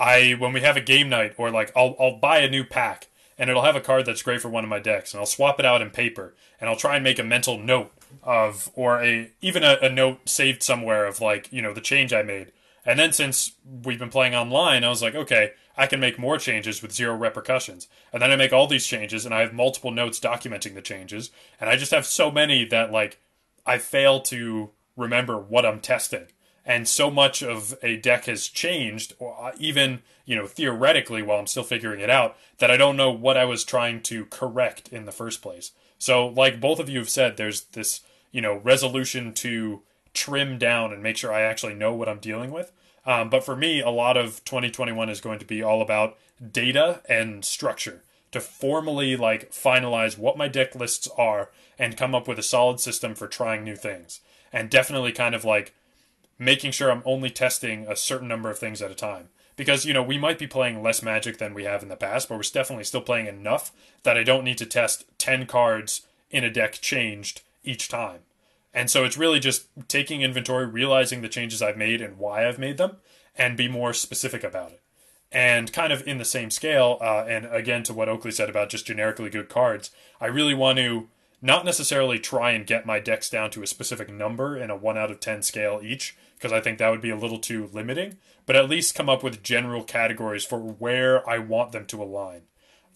I when we have a game night or like I'll I'll buy a new pack and it'll have a card that's great for one of my decks and I'll swap it out in paper and I'll try and make a mental note of or a even a, a note saved somewhere of like you know the change I made and then since we've been playing online, I was like, okay, I can make more changes with zero repercussions. And then I make all these changes and I have multiple notes documenting the changes. And I just have so many that like I fail to remember what I'm testing. And so much of a deck has changed, uh, even, you know, theoretically while I'm still figuring it out, that I don't know what I was trying to correct in the first place. So, like both of you have said, there's this, you know, resolution to trim down and make sure I actually know what I'm dealing with. Um, but for me, a lot of 2021 is going to be all about data and structure to formally like finalize what my deck lists are and come up with a solid system for trying new things. And definitely kind of like making sure I'm only testing a certain number of things at a time. Because, you know, we might be playing less magic than we have in the past, but we're definitely still playing enough that I don't need to test 10 cards in a deck changed each time. And so it's really just taking inventory, realizing the changes I've made and why I've made them, and be more specific about it. And kind of in the same scale, uh, and again to what Oakley said about just generically good cards, I really want to not necessarily try and get my decks down to a specific number in a 1 out of 10 scale each, because I think that would be a little too limiting, but at least come up with general categories for where I want them to align.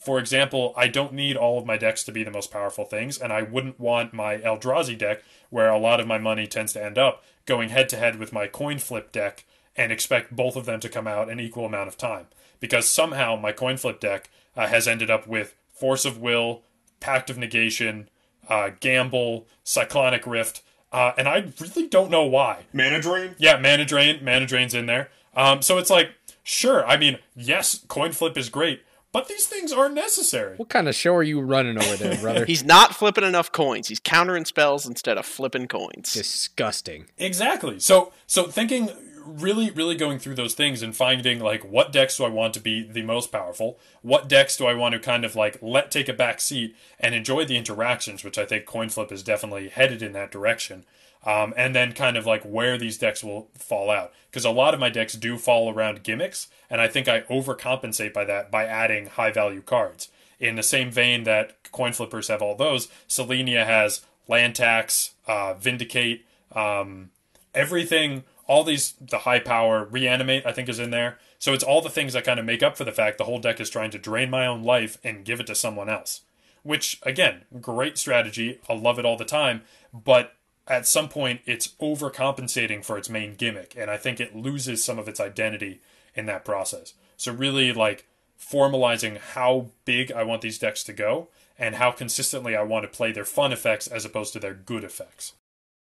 For example, I don't need all of my decks to be the most powerful things, and I wouldn't want my Eldrazi deck, where a lot of my money tends to end up, going head to head with my coin flip deck and expect both of them to come out an equal amount of time. Because somehow my coin flip deck uh, has ended up with Force of Will, Pact of Negation, uh, Gamble, Cyclonic Rift, uh, and I really don't know why. Mana Drain? Yeah, Mana Drain. Mana Drain's in there. Um, so it's like Sure, I mean, yes, coin flip is great, but these things are necessary. What kind of show are you running over there, brother? He's not flipping enough coins. He's countering spells instead of flipping coins. disgusting. Exactly. So so thinking really really going through those things and finding like what decks do I want to be the most powerful? What decks do I want to kind of like let take a back seat and enjoy the interactions, which I think coin flip is definitely headed in that direction. Um, and then kind of like where these decks will fall out. Because a lot of my decks do fall around gimmicks and i think i overcompensate by that by adding high value cards. In the same vein that coin flippers have all those selenia has land tax uh, vindicate um, everything all these the high power reanimate i think is in there. So it's all the things that kind of make up for the fact the whole deck is trying to drain my own life and give it to someone else. Which again great strategy. I love it all the time but at some point it's overcompensating for its main gimmick and i think it loses some of its identity in that process so really like formalizing how big i want these decks to go and how consistently i want to play their fun effects as opposed to their good effects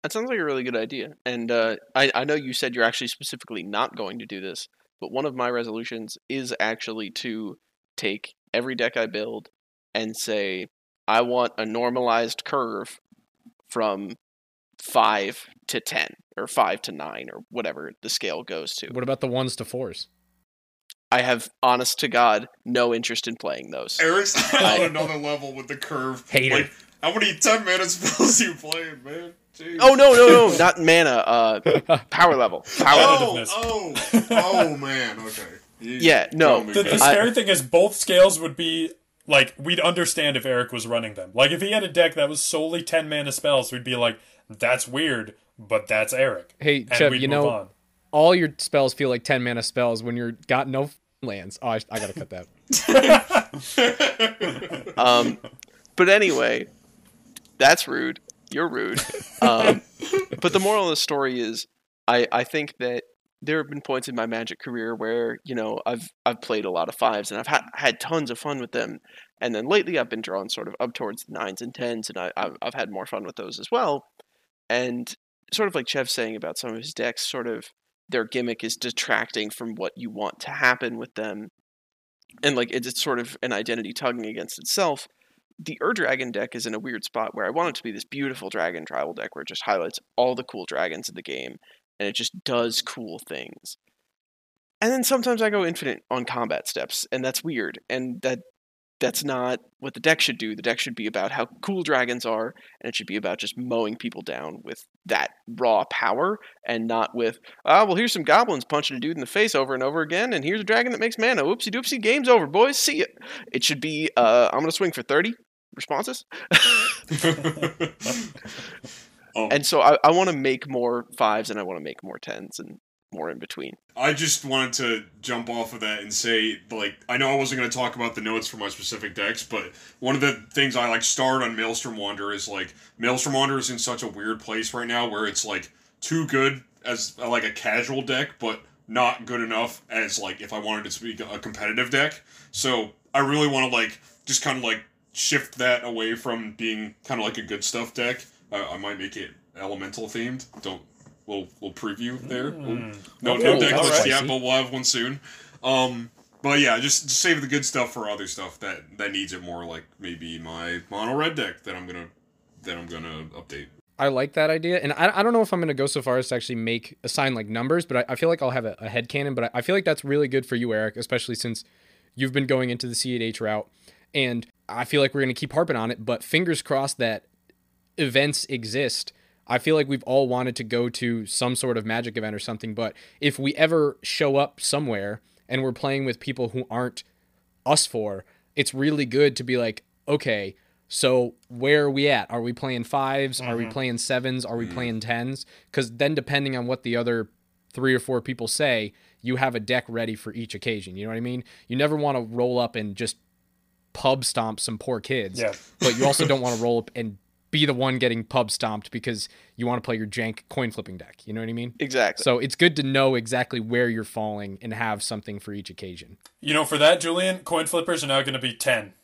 That sounds like a really good idea. And uh, I, I know you said you're actually specifically not going to do this, but one of my resolutions is actually to take every deck I build and say, I want a normalized curve from 5 to 10, or 5 to 9, or whatever the scale goes to. What about the ones to fours? I have, honest to God, no interest in playing those. Eric's I- on another level with the curve. Hater. Like, how many 10 mana spells you playing, man? Jeez. Oh, no, no, no, not mana, uh, power level. Power level. Oh, oh, oh, man, okay. You- Yeah, no. The, the there. scary thing is both scales would be like we'd understand if Eric was running them. Like if he had a deck that was solely ten mana spells, we'd be like, "That's weird," but that's Eric. Hey, and Chev, you know, on. all your spells feel like 10 mana spells when you're got no lands. Oh, I, I gotta cut that. Um, but anyway, that's rude. You're rude. Um, but the moral of the story is, I I think that there have been points in my Magic career where you know I've I've played a lot of fives and I've had had tons of fun with them, and then lately I've been drawn sort of up towards the nines and tens, and I I've, I've had more fun with those as well, and sort of like Chev's saying about some of his decks, sort of their gimmick is detracting from what you want to happen with them, and like it's, it's sort of an identity tugging against itself the Ur Dragon deck is in a weird spot where I want it to be this beautiful dragon tribal deck where it just highlights all the cool dragons in the game and it just does cool things. And then sometimes I go infinite on combat steps, and that's weird. And that that's not what the deck should do. The deck should be about how cool dragons are, and it should be about just mowing people down with that raw power, and not with, ah, well, here's some goblins punching a dude in the face over and over again, and here's a dragon that makes mana. Oopsie doopsie, game's over, boys. See ya. It should be, uh, I'm gonna swing for thirty responses. Um, and so I, I want to make more fives and I want to make more tens and more in between. I just wanted to jump off of that and say, like, I know I wasn't going to talk about the notes for my specific decks, but one of the things I like starred on Maelstrom Wanderer is like Maelstrom Wanderer is in such a weird place right now where it's like too good as like a casual deck, but not good enough as like if I wanted it to be a competitive deck. So I really want to like just kind of like shift that away from being kind of like a good stuff deck. I, I might make it elemental themed. Don't we'll we'll preview there. Mm. No, Okay. no deck that's list yet, but we'll have one soon. Um, but yeah, just, just save the good stuff for other stuff that that needs it more, like maybe my mono red deck that I'm gonna that I'm gonna update. I like that idea, and I, I don't know if I'm going to go so far as to actually make assign like numbers, but I, I feel like I'll have a, a head canon. But I, I feel like that's really good for you, Eric, especially since you've been going into the cEDH route, and I feel like we're going to keep harping on it. But fingers crossed that events exist. I feel like we've all wanted to go to some sort of magic event or something, but if we ever show up somewhere and we're playing with people who aren't us for, it's really good to be like, okay, so where are we at? Are we playing 5s Are we mm-hmm. playing sevens? Are we mm-hmm. playing tens? Because then, depending on what the other three or four people say, you have a deck ready for each occasion. You know what I mean? You never want to roll up and just pub stomp some poor kids, Yeah. but you also don't want to roll up and be the one getting pub stomped because you want to play your jank coin flipping deck. You know what I mean? Exactly. So it's good to know exactly where you're falling and have something for each occasion. You know, for that, Julian, coin flippers are now going to be 10.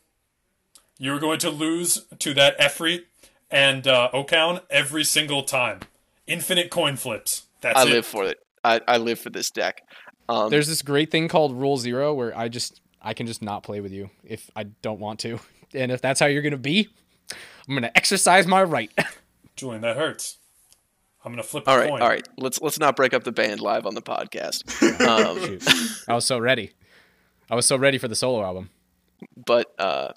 You're going to lose to that Efreet and uh, Okaun every single time. Infinite coin flips. That's I it. live for it. I, I live for this deck. Um, There's this great thing called Rule Zero where I just I can just not play with you if I don't want to, and if that's how you're gonna be, I'm gonna exercise my right. Julian, that hurts. I'm gonna flip the all right, coin. all right. Let's let's not break up the band live on the podcast. Um, I was so ready. I was so ready for the solo album. but uh,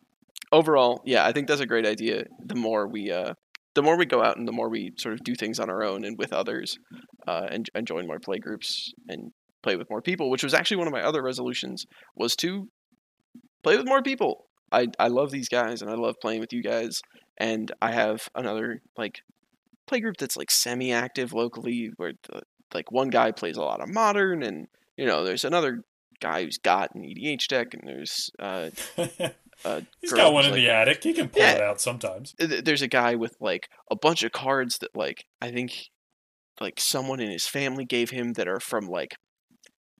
overall, yeah, I think that's a great idea. The more we uh, the more we go out and the more we sort of do things on our own and with others, uh, and, and join more play groups and play with more people, which was actually one of my other resolutions was to play with more people. I I love these guys and I love playing with you guys, and I have another like play group that's like semi-active locally where the, like one guy plays a lot of modern and you know there's another guy who's got an EDH deck and there's uh, uh He's got one in like- the attic. He can pull Yeah. it out sometimes. there's a guy with like a bunch of cards that like I think like someone in his family gave him that are from like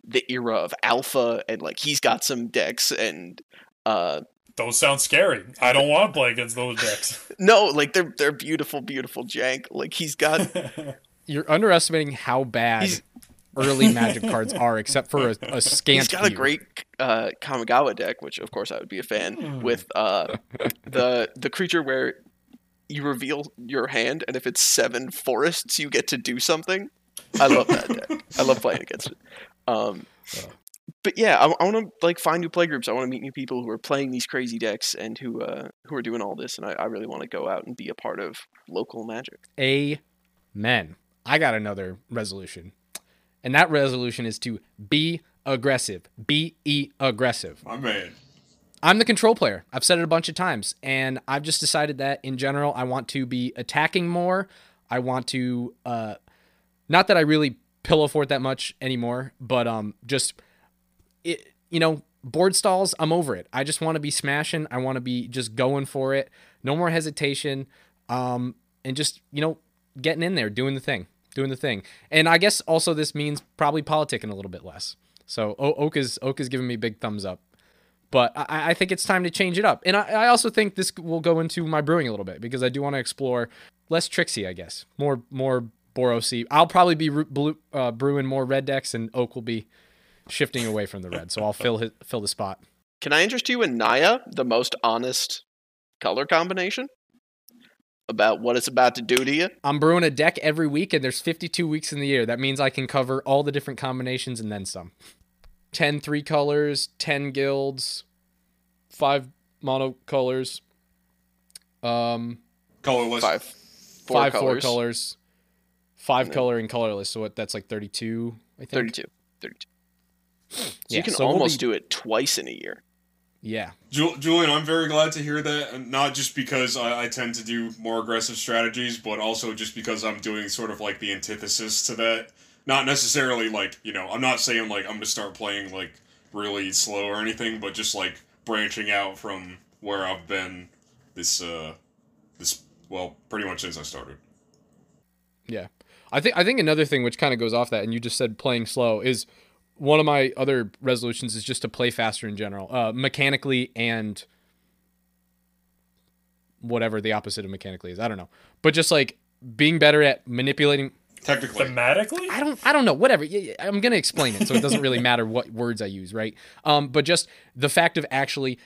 the era of alpha and like he's got some decks and uh Those sound scary. I don't want to play against those decks. no like they're they're beautiful beautiful jank like he's got You're underestimating how bad He's- early Magic cards are, except for a, a scant. he's got a great uh Kamigawa deck which of course I would be a fan Hmm. with uh the the creature where you reveal your hand and if it's seven forests you get to do something I love that deck. I love playing against it. Um, but yeah, I, I want to like find new playgroups. I want to meet new people who are playing these crazy decks and who uh, who are doing all this. And I, I really want to go out and be a part of local Magic. Amen. I got another resolution. And that resolution is to be aggressive. Be aggressive. My man. I'm the control player. I've said it a bunch of times. And I've just decided that in general, I want to be attacking more. I want to, uh, not that I really pillow fort that much anymore, but um, just, it, you know, board stalls, I'm over it. I just want to be smashing. I want to be just going for it. No more hesitation. Um, and just, you know, getting in there, doing the thing, doing the thing. And I guess also this means probably politicking a little bit less. So Oak is Oak is giving me big thumbs up. But I, I think it's time to change it up. And I, I also think this will go into my brewing a little bit because I do want to explore less tricksy, I guess. More more Borosy. I'll probably be ru- blue, uh, brewing more red decks, and Oak will be shifting away from the red. So I'll fill his, fill the spot. Can I interest you in Naya, the most honest color combination? About what it's about to do to you? I'm brewing a deck every week, and there's 52 weeks in the year. That means I can cover all the different combinations and then some. 10 three colors, 10 guilds, five mono colors, um, Colorless. Five, four five colors. four colors, five And color and colorless. So what? That's like 32, I think. 32. 32. So Yeah, you can so we'll almost be- do it twice in a year. Yeah. Ju- Julian, I'm very glad to hear that, not just because I, I tend to do more aggressive strategies, but also just because I'm doing sort of like the antithesis to that. Not necessarily like, you know, I'm not saying like I'm going to start playing like really slow or anything, but just like branching out from where I've been this, uh, this, well, pretty much since I started. Yeah. I think I think another thing which kind of goes off that, and you just said playing slow, is one of my other resolutions is just to play faster in general, uh, mechanically and whatever the opposite of mechanically is. I don't know, but just like being better at manipulating. Technically. Thematically? I don't. I don't know. Whatever. Yeah, yeah, I'm gonna explain it, so it doesn't really matter what words I use, right? Um, but just the fact of actually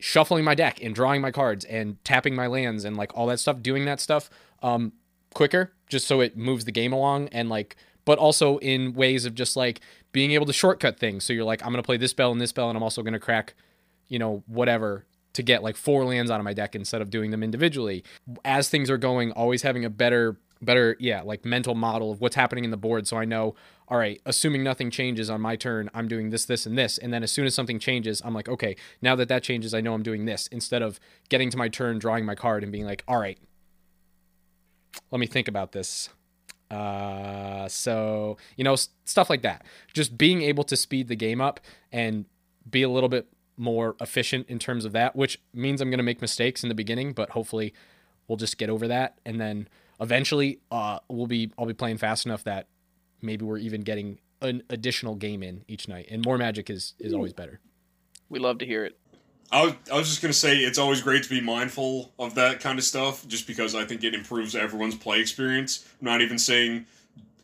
shuffling my deck and drawing my cards and tapping my lands and like all that stuff, doing that stuff um, quicker, just so it moves the game along and like, but also in ways of just like being able to shortcut things. So you're like, I'm gonna play this spell and this spell, and I'm also gonna crack, you know, whatever to get like four lands out of my deck instead of doing them individually. As things are going, always having a better better yeah like mental model of what's happening in the board so i know all right assuming nothing changes on my turn i'm doing this this and this and then as soon as something changes i'm like okay now that that changes i know i'm doing this instead of getting to my turn drawing my card and being like all right let me think about this uh so you know s- stuff like that just being able to speed the game up and be a little bit more efficient in terms of that which means i'm going to make mistakes in the beginning but hopefully we'll just get over that and then eventually uh we'll be I'll be playing fast enough that maybe we're even getting an additional game in each night and more magic is is always better. We love to hear it. I was, I was just gonna say it's always great to be mindful of that kind of stuff, just because I think it improves everyone's play experience. I'm not even saying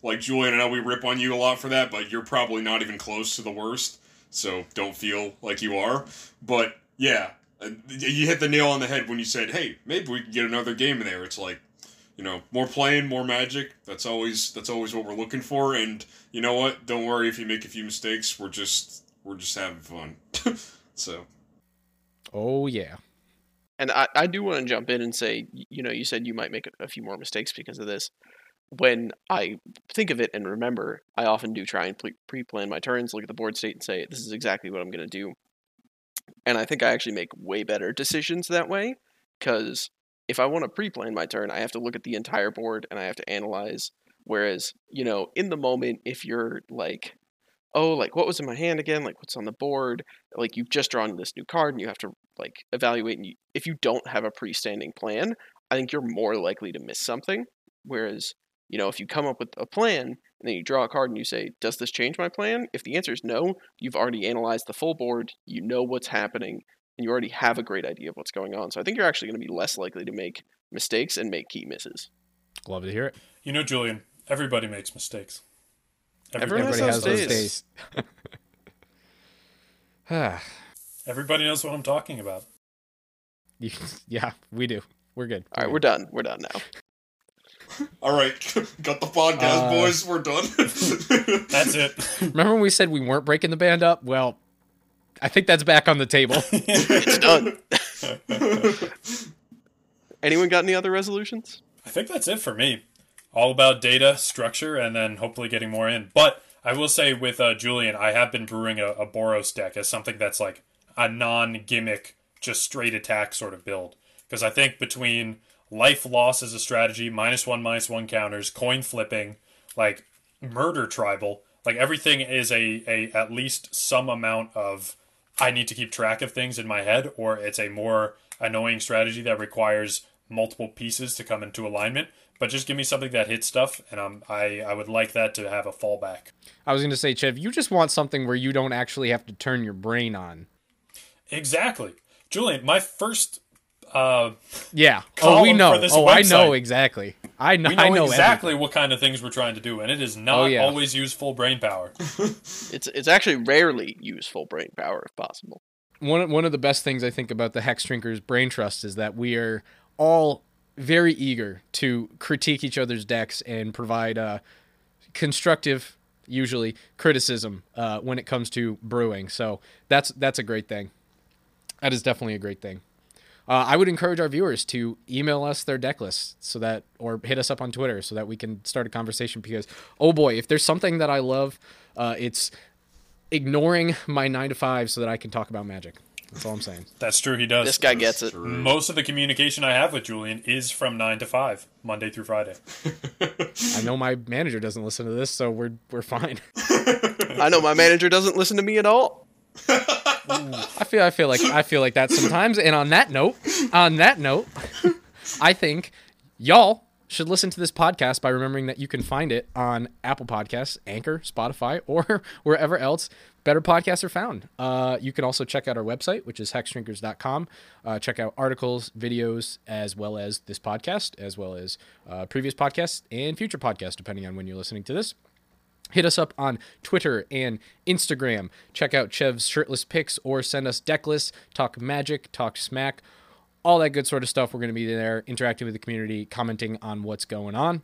like Julian, I know we rip on you a lot for that, but you're probably not even close to the worst. So don't feel like you are. But yeah, uh, you hit the nail on the head when you said, "Hey, maybe we can get another game in there." It's like, you know, more playing, more magic. That's always that's always what we're looking for. And you know what? Don't worry if you make a few mistakes. We're just we're just having fun. so Oh yeah. And I, I do want to jump in and say, you know, you said you might make a, a few more mistakes because of this. When I think of it and remember, I often do try and pre plan my turns, look at the board state, and say, this is exactly what I'm going to do. And I think I actually make way better decisions that way because if I want to pre plan my turn, I have to look at the entire board and I have to analyze. Whereas, you know, in the moment, if you're like, oh, like what was in my hand again? Like what's on the board? Like you've just drawn this new card and you have to like evaluate. And you, if you don't have a pre-standing plan, I think you're more likely to miss something. Whereas, you know, if you come up with a plan and then you draw a card and you say, does this change my plan? If the answer is no, you've already analyzed the full board. You know what's happening and you already have a great idea of what's going on. So I think you're actually going to be less likely to make mistakes and make key misses. Love to hear it. You know, Julian, everybody makes mistakes. Everyone Everybody has has those those days. days. Everybody knows what I'm talking about. yeah, we do. We're good. All right, we're done. We're done now. all right, got the podcast, Uh, boys. We're done. That's it. Remember when we said we weren't breaking the band up? Well, I think that's back on the table. It's done. Anyone got any other resolutions? I think that's it for me. All about data, structure, and then hopefully getting more in. But I will say with uh, Julian, I have been brewing a, a Boros deck as something that's like a non gimmick, just straight attack sort of build. Because I think between life loss as a strategy, minus one, minus one counters, coin flipping, like murder tribal, like everything is a, a at least some amount of I need to keep track of things in my head, or it's a more annoying strategy that requires multiple pieces to come into alignment. But just give me something that hits stuff, and I'm, I I would like that to have a fallback. I was going to say, Chev, you just want something where you don't actually have to turn your brain on. Exactly, Julian. My first, uh, Yeah. Oh, we know. for this Oh, I know exactly. I know. we know, I know exactly what kind of things we're trying to do, and it is not Oh, yeah. always use full brain power. It's it's actually rarely use full brain power if possible. one one of the best things I think about the Hexdrinkers Brain Trust is that we are all very eager to critique each other's decks and provide uh, constructive, usually criticism uh, when it comes to brewing. So that's that's a great thing. That is definitely a great thing. Uh, I would encourage our viewers to email us their deck lists so that, or hit us up on Twitter so that we can start a conversation. Because oh boy, if there's something that I love, uh, it's ignoring my nine to five so that I can talk about Magic. That's all I'm saying. That's true. He does. This guy gets it. Most of the communication I have with Julian is from nine to five, Monday through Friday. I know my manager doesn't listen to this, so we're we're fine. I know my manager doesn't listen to me at all. I feel I feel like I feel like that sometimes. And on that note, on that note, I think y'all should listen to this podcast by remembering that you can find it on Apple Podcasts, Anchor, Spotify, or wherever else better podcasts are found. Uh, you can also check out our website, which is hexdrinkers.com. Uh, check out articles, videos, as well as this podcast, as well as uh, previous podcasts and future podcasts, depending on when you're listening to this. Hit us up on Twitter and Instagram. Check out Chev's shirtless pics or send us deck lists, talk magic, talk smack, all that good sort of stuff. We're going to be there interacting with the community, commenting on what's going on.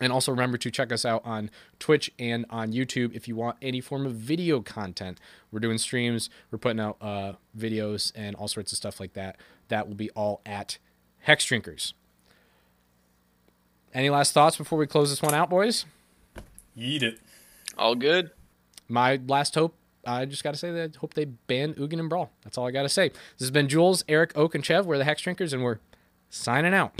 And also remember to check us out on Twitch and on YouTube if you want any form of video content. We're doing streams, we're putting out uh, videos and all sorts of stuff like that. That will be all at Hexdrinkers. Any last thoughts before we close this one out, boys? Eat it. All good. my last hope I just got to say that I hope they ban Ugin and Brawl. That's all I got to say. This has been Jules, Eric, Oak, and Chev. We're the Hexdrinkers, and we're signing out.